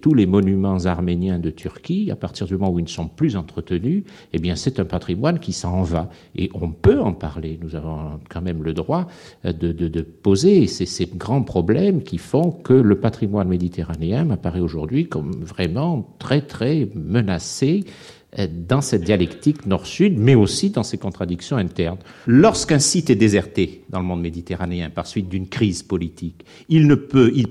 tous les monuments arméniens de Turquie, à partir du moment où ils ne sont plus entretenus, eh bien, c'est un patrimoine qui s'en va. Et on peut en parler. Nous avons quand même le droit de, de poser ces, ces, grands problèmes qui font que le patrimoine méditerranéen m'apparaît aujourd'hui comme vraiment très, très menacé euh, dans cette dialectique nord-sud, mais aussi dans ses contradictions internes. Lorsqu'un site est déserté dans le monde méditerranéen par suite d'une crise politique, il ne peut, il,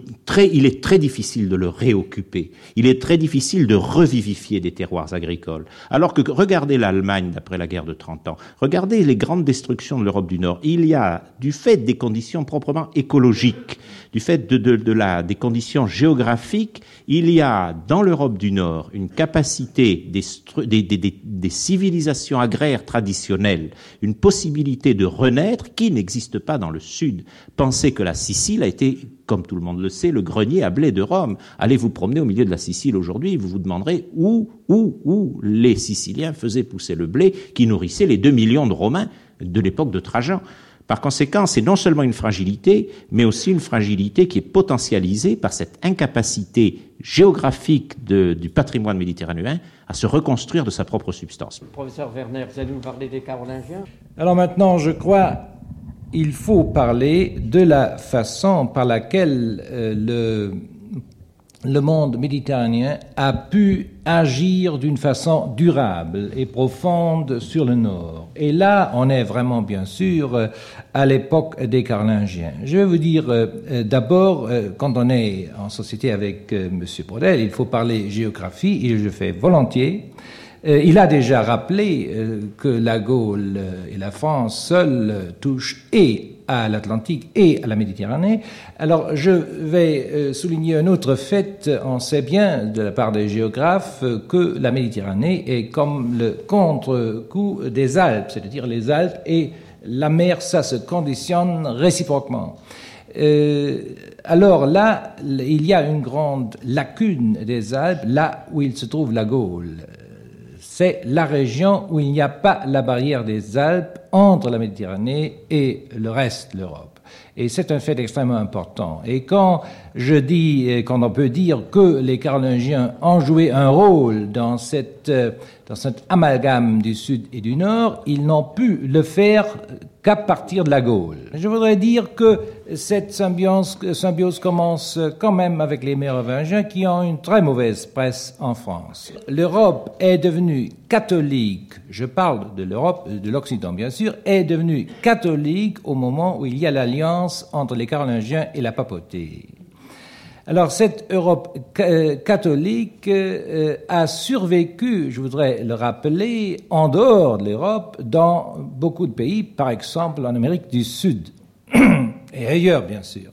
il est très difficile de le réoccuper. Il est très difficile de revivifier des terroirs agricoles. Alors que regardez l'Allemagne d'après la guerre de 30 ans, regardez les grandes destructions de l'Europe du Nord. Il y a, du fait des conditions proprement écologiques, du fait de, de, la, des conditions géographiques, il y a dans l'Europe du Nord une capacité des, des, des, des, civilisations agraires traditionnelles, une possibilité de renaître qui n'existe pas dans le Sud. Pensez que la Sicile a été, comme tout le monde le sait, le grenier à blé de Rome. Allez vous promener au milieu de la Sicile aujourd'hui, vous vous demanderez où, où, où les Siciliens faisaient pousser le blé qui nourrissait les deux millions de Romains de l'époque de Trajan. Par conséquent, c'est non seulement une fragilité, mais aussi une fragilité qui est potentialisée par cette incapacité géographique du patrimoine méditerranéen à se reconstruire de sa propre substance. Professeur Werner, vous allez nous parler des Carolingiens? Alors maintenant, je crois il faut parler de la façon par laquelle euh, le le monde méditerranéen a pu agir d'une façon durable et profonde sur le Nord. Et là, on est vraiment, bien sûr, à l'époque des Carolingiens. Je vais vous dire, euh, d'abord, euh, quand on est en société avec euh, M. Brodel, il faut parler géographie, et je fais volontiers. il a déjà rappelé que la Gaule et la France seules touchent et à l'Atlantique et à la Méditerranée. Alors je vais euh, souligner un autre fait. On sait bien de la part des géographes que la Méditerranée est comme le contre-coup des Alpes, c'est-à-dire les Alpes et la mer, ça se conditionne réciproquement. Euh, alors là, il y a une grande lacune des Alpes, là où il se trouve la Gaule c'est la région où il n'y a pas la barrière des Alpes entre la Méditerranée et le reste de l'Europe. Et c'est un fait extrêmement important. Et quand je dis, quand on peut dire que les Carolingiens ont joué un rôle dans cette, dans cet amalgame du Sud et du Nord, ils n'ont pu le faire qu'à partir de la Gaule. Je voudrais dire que cette symbiose, symbiose, commence quand même avec les Mérovingiens qui ont une très mauvaise presse en France. L'Europe est devenue catholique, je parle de l'Europe, de l'Occident bien sûr, est devenue catholique au moment où il y a l'alliance entre les Carolingiens et la papauté. Alors cette Europe euh, catholique euh, a survécu, je voudrais le rappeler, en dehors de l'Europe, dans beaucoup de pays, par exemple en Amérique du Sud. *clears throat* et ailleurs, bien sûr.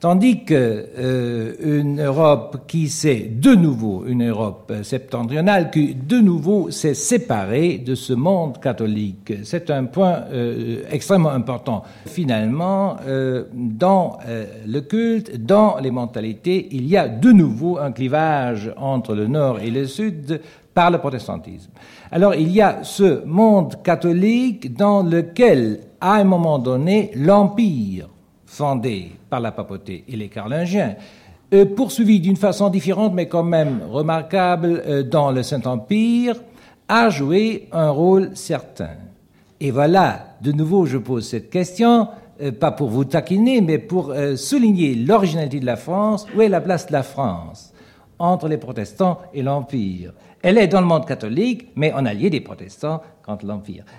Tandis que euh, Europe qui s'est de nouveau, une Europe septentrionale qui de nouveau s'est séparée de ce monde catholique. C'est un point euh, extrêmement important. Finalement, euh, dans le culte, dans les mentalités, il y a de nouveau un clivage entre le nord et le sud par le protestantisme. Alors il y a ce monde catholique dans lequel, à un moment donné, l'empire fondé par la papauté et les Carolingiens, euh, poursuivi d'une façon différente mais quand même remarquable euh, dans le Saint-Empire, a joué un rôle certain. Et voilà, de nouveau, je pose cette question, euh, pas pour vous taquiner, mais pour souligner l'originalité de la France. Où est la place de la France entre les protestants et l'Empire? Elle est dans le monde catholique, mais en allié des protestants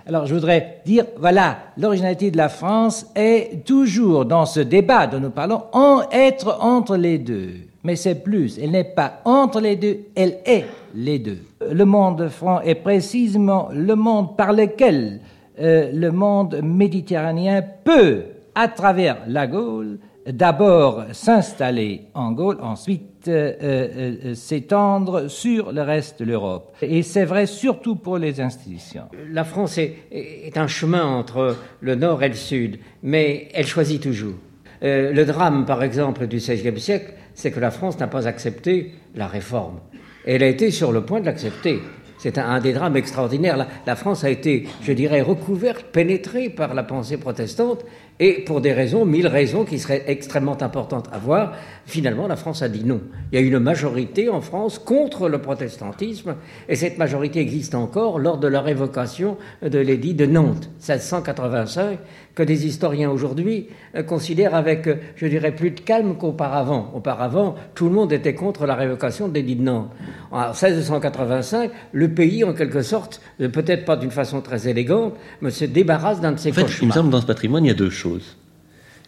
Alors je voudrais dire, voilà, l'originalité de la France est toujours dans ce débat dont nous parlons, en être entre les deux. Mais c'est plus, elle n'est pas entre les deux, elle est les deux. Le monde franc est précisément le monde par lequel euh, le monde méditerranéen peut, à travers la Gaule, d'abord s'installer en Gaule, ensuite euh, euh, euh, s'étendre sur le reste de l'Europe. Et c'est vrai surtout pour les institutions. La France est, un chemin entre le nord et le sud, mais elle choisit toujours. le drame, par exemple, du XVIe siècle, c'est que la France n'a pas accepté la réforme. Elle a été sur le point de l'accepter. C'est un, des drames extraordinaires. la, France a été, je dirais, recouverte, pénétrée par la pensée protestante, et pour des raisons, mille raisons qui seraient extrêmement importantes à voir, finalement, la France a dit non. Il y a une majorité en France contre le protestantisme, et cette majorité existe encore lors de la révocation de l'édit de Nantes, 1685, que des historiens aujourd'hui euh, considèrent avec, euh, je dirais, plus de calme qu'auparavant. Auparavant, tout le monde était contre la révocation de l'édit de Nantes. En 1685, le pays, en quelque sorte, euh, peut-être pas d'une façon très élégante, mais se débarrasse d'un de ses en fait, Il me semble dans ce patrimoine, il y a deux choses.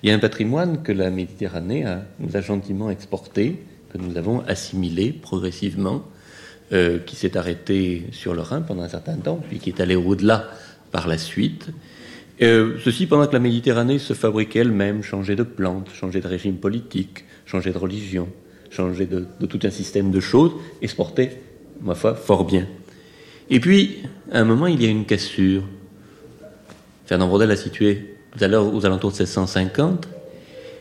Il y a un patrimoine que la Méditerranée nous a gentiment exporté, que nous avons assimilé progressivement, qui s'est arrêté sur le Rhin pendant un certain temps, puis qui est allé au-delà par la suite, euh, ceci pendant que la Méditerranée se fabriquait elle-même, changeait de plantes, changeait de régime politique, changeait de religion, changeait de, tout un système de choses, et se portait, ma foi, fort bien. Et puis, à un moment, il y a une cassure. Fernand Braudel a situé tout à aux alentours de 1650,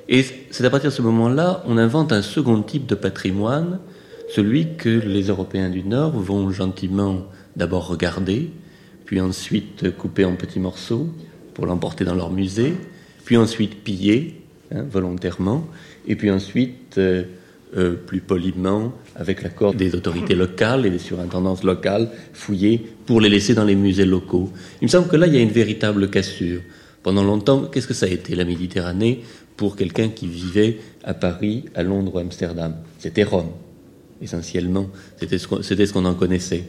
et c'est à partir de ce moment-là, on invente un second type de patrimoine, celui que les Européens du Nord vont gentiment d'abord regarder, puis ensuite couper en petits morceaux, pour l'emporter dans leur musée, puis ensuite piller hein, volontairement, et puis ensuite, euh, euh, plus poliment, avec l'accord des autorités locales et des surintendances locales, fouiller pour les laisser dans les musées locaux. Il me semble que là, il y a une véritable cassure. Pendant longtemps, qu'est-ce que ça a été la Méditerranée pour quelqu'un qui vivait à Paris, à Londres ou à Amsterdam? C'était Rome, essentiellement. C'était ce qu'on en connaissait.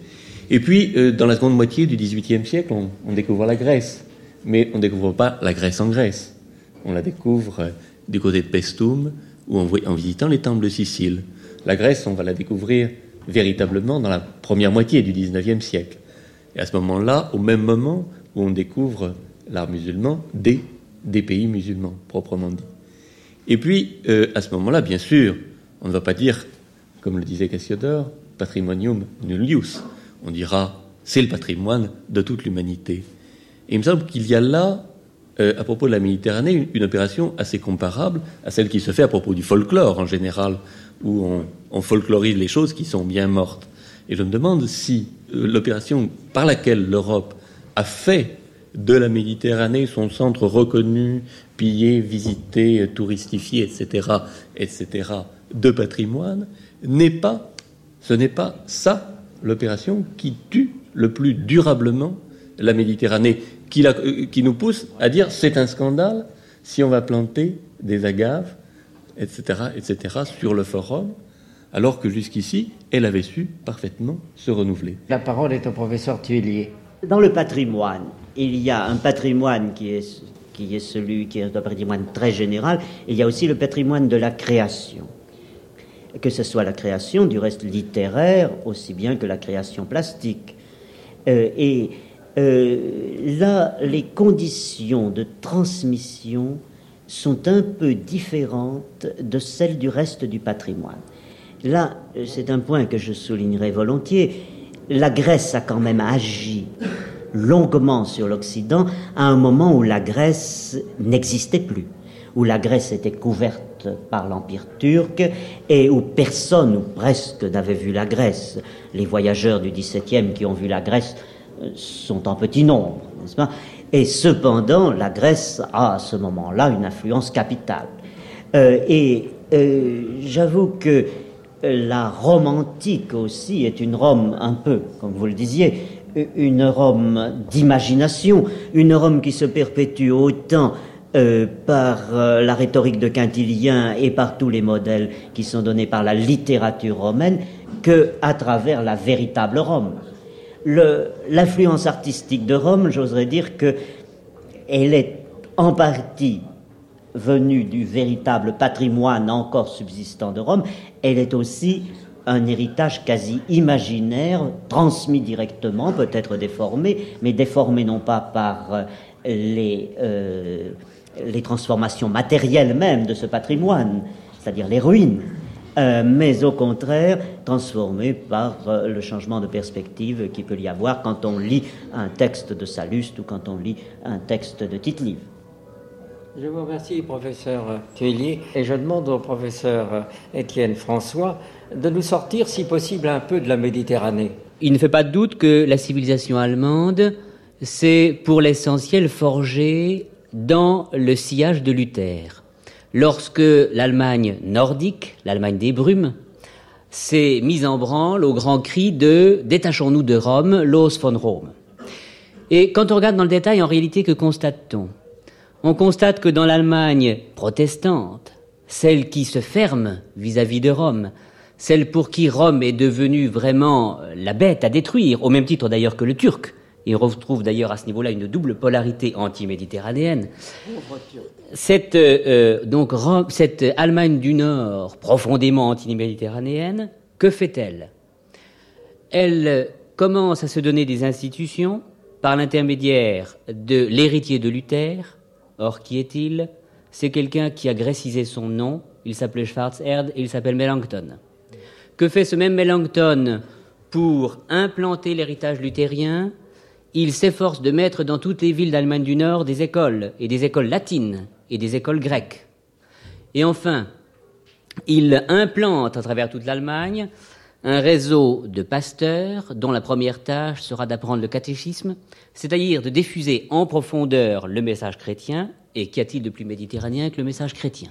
Et puis, euh, dans la seconde moitié du XVIIIe siècle, on, découvre la Grèce mais on ne découvre pas la Grèce en Grèce. On la découvre euh, du côté de Pestum ou en, visitant les temples de Sicile. La Grèce, on va la découvrir véritablement dans la première moitié du XIXe siècle. Et à ce moment-là, au même moment où on découvre l'art musulman des, pays musulmans, proprement dit. Et puis, euh, à ce moment-là, bien sûr, on ne va pas dire, comme le disait Cassiodore, patrimonium nullius. On dira, c'est le patrimoine de toute l'humanité. Et il me semble qu'il y a là, euh, à propos de la Méditerranée, une, opération assez comparable à celle qui se fait à propos du folklore en général, où on, folklorise les choses qui sont bien mortes. Et je me demande si euh, l'opération par laquelle l'Europe a fait de la Méditerranée son centre reconnu, pillé, visité, touristifié, etc., etc., de patrimoine, n'est pas, ce n'est pas ça l'opération qui tue le plus durablement la Méditerranée euh, qui, nous pousse à dire c'est un scandale si on va planter des agaves, etc., etc., sur le forum, alors que jusqu'ici, elle avait su parfaitement se renouveler. La parole est au professeur Tuillier. Dans le patrimoine, il y a un patrimoine qui est, qui est celui qui est un patrimoine très général, il y a aussi le patrimoine de la création. Que ce soit la création du reste littéraire, aussi bien que la création plastique. Euh, et euh, là, les conditions de transmission sont un peu différentes de celles du reste du patrimoine. Là, c'est un point que je soulignerai volontiers. La Grèce a quand même agi longuement sur l'Occident à un moment où la Grèce n'existait plus, où la Grèce était couverte par l'Empire turc et où personne ou presque n'avait vu la Grèce. Les voyageurs du XVIIe qui ont vu la Grèce euh, sont en petit nombre, n'est-ce pas? Et cependant, la Grèce a à ce moment-là une influence capitale. Euh, et euh, j'avoue que la Rome antique aussi est une Rome un peu, comme vous le disiez, une Rome d'imagination, une Rome qui se perpétue autant euh, par euh, la rhétorique de Quintilien et par tous les modèles qui sont donnés par la littérature romaine que à travers la véritable Rome. L'influence artistique de Rome, j'oserais dire que elle est en partie venue du véritable patrimoine encore subsistant de Rome, elle est aussi un héritage quasi imaginaire, transmis directement, peut-être déformé, mais déformé non pas par euh, les, euh, les transformations matérielles même de ce patrimoine, c'est-à-dire les ruines, euh, mais au contraire transformé par le changement de perspective qui peut y avoir quand on lit un texte de Sallust ou quand on lit un texte de tite Je vous remercie, professeur Thuillier, et je demande au professeur Étienne François de nous sortir, si possible, un peu de la Méditerranée. Il ne fait pas de doute que la civilisation allemande s'est pour l'essentiel forgée dans le sillage de Luther. Lorsque l'Allemagne nordique, l'Allemagne des brumes, s'est mise en branle au grand cri de Détachons-nous de Rome, los von Rome. Et quand on regarde dans le détail, en réalité, que constate-t-on? On constate que dans l'Allemagne protestante, celle qui se ferme vis à -vis de Rome, celle pour qui Rome est devenue vraiment la bête à détruire, au même titre d'ailleurs que le Turc. On retrouve d'ailleurs à ce niveau-là une double polarité anti-méditerranéenne. Cette, euh, donc, cette Allemagne du Nord, profondément anti-méditerranéenne, que fait-elle? Elle commence à se donner des institutions par l'intermédiaire de l'héritier de Luther. Or, qui est-il? C'est quelqu'un qui a grécisé son nom. Il s'appelait Schwarzerd et il s'appelle Melanchthon. Que fait ce même Melanchthon pour implanter l'héritage luthérien? Il s'efforce de mettre dans toutes les villes d'Allemagne du Nord des écoles, et des écoles latines, et des écoles grecques. Et enfin, il implante à travers toute l'Allemagne un réseau de pasteurs dont la première tâche sera d'apprendre le catéchisme, c'est-à-dire de diffuser en profondeur le message chrétien, et qu'y a-t-il de plus méditerranéen que le message chrétien?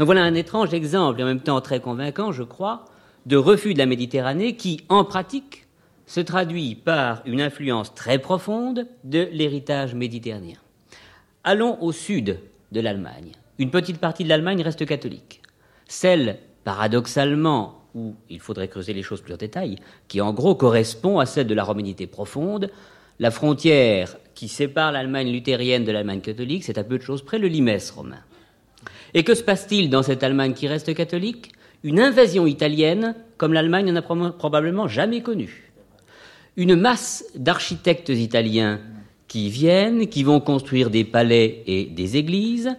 Donc voilà un étrange exemple, et en même temps très convaincant, je crois, de refus de la Méditerranée qui, en pratique, se traduit par une influence très profonde de l'héritage méditerranéen. Allons au sud de l'Allemagne. Une petite partie de l'Allemagne reste catholique. Celle, paradoxalement, où il faudrait creuser les choses plus en détail, qui en gros correspond à celle de la romanité profonde, la frontière qui sépare l'Allemagne luthérienne de l'Allemagne catholique, c'est à peu de choses près le limès romain. Et que se passe-t-il dans cette Allemagne qui reste catholique? Une invasion italienne comme l'Allemagne n'en a probablement jamais connue. Une masse d'architectes italiens qui viennent, qui vont construire des palais et des églises.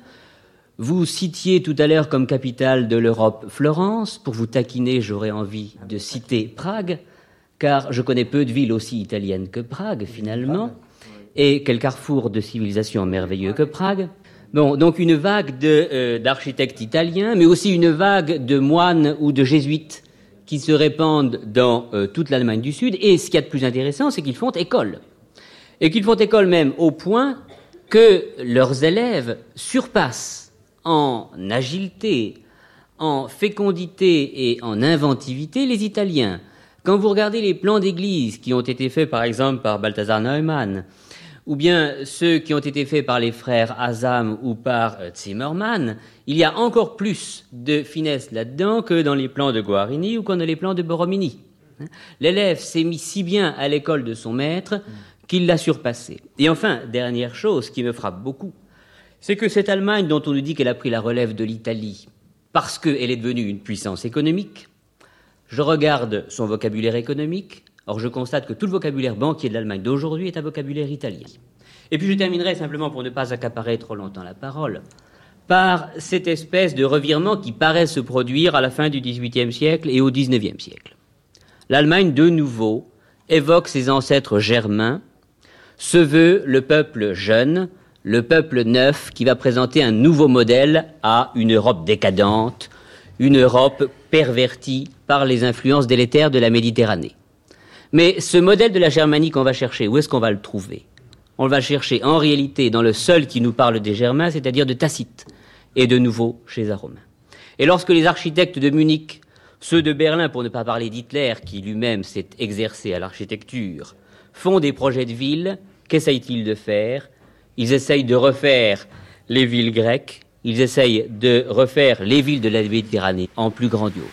Vous citiez tout à l'heure comme capitale de l'Europe Florence. Pour vous taquiner, j'aurais envie de citer Prague, car je connais peu de villes aussi italiennes que Prague, finalement. Et quel carrefour de civilisation merveilleux que Prague. Bon, donc une vague euh, d'architectes italiens, mais aussi une vague de moines ou de jésuites qui se répandent dans euh, toute l'Allemagne du Sud. Et ce qu'il y a de plus intéressant, c'est qu'ils font école. Et qu'ils font école même au point que leurs élèves surpassent en agilité, en fécondité et en inventivité les Italiens. Quand vous regardez les plans d'église qui ont été faits par exemple par Balthasar Neumann, ou bien ceux qui ont été faits par les frères Azam ou par euh, Zimmermann, il y a encore plus de finesse là-dedans que dans les plans de Guarini ou que dans les plans de Borromini. Hein? L'élève s'est mis si bien à l'école de son maître qu'il l'a surpassé. Et enfin, dernière chose qui me frappe beaucoup, c'est que cette Allemagne dont on nous dit qu'elle a pris la relève de l'Italie parce qu'elle est devenue une puissance économique, je regarde son vocabulaire économique, Or, je constate que tout le vocabulaire banquier de l'Allemagne d'aujourd'hui est un vocabulaire italien. Et puis, je terminerai simplement pour ne pas accaparer trop longtemps la parole par cette espèce de revirement qui paraît se produire à la fin du XVIIIe siècle et au XIXe siècle. L'Allemagne, de nouveau, évoque ses ancêtres germains, se veut le peuple jeune, le peuple neuf qui va présenter un nouveau modèle à une Europe décadente, une Europe pervertie par les influences délétères de la Méditerranée. Mais ce modèle de la Germanie qu'on va chercher, où est-ce qu'on va le trouver? On va chercher en réalité dans le seul qui nous parle des Germains, c'est-à-dire de Tacite, et de nouveau chez les Romains. Et lorsque les architectes de Munich, ceux de Berlin, pour ne pas parler d'Hitler, qui lui-même s'est exercé à l'architecture, font des projets de villes, qu'essayent-ils de faire? Ils essayent de refaire les villes grecques, ils essayent de refaire les villes de la Méditerranée en plus grandiose.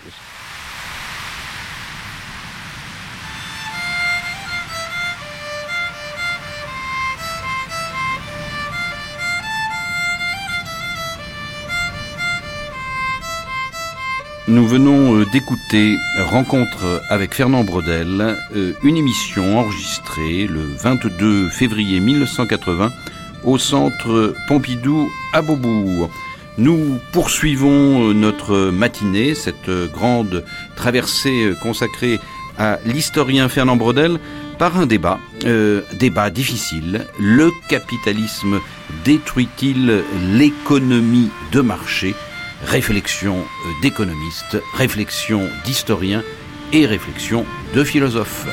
Nous venons euh, d'écouter Rencontre avec Fernand Brodel, euh, une émission enregistrée le 22 février 1980 au centre Pompidou à Beaubourg. Nous poursuivons euh, notre matinée, cette grande traversée consacrée à l'historien Fernand Brodel par un débat, débat difficile. Le capitalisme détruit-il l'économie de marché? Réflexion euh, d'économistes, réflexion d'historiens et réflexion de philosophes.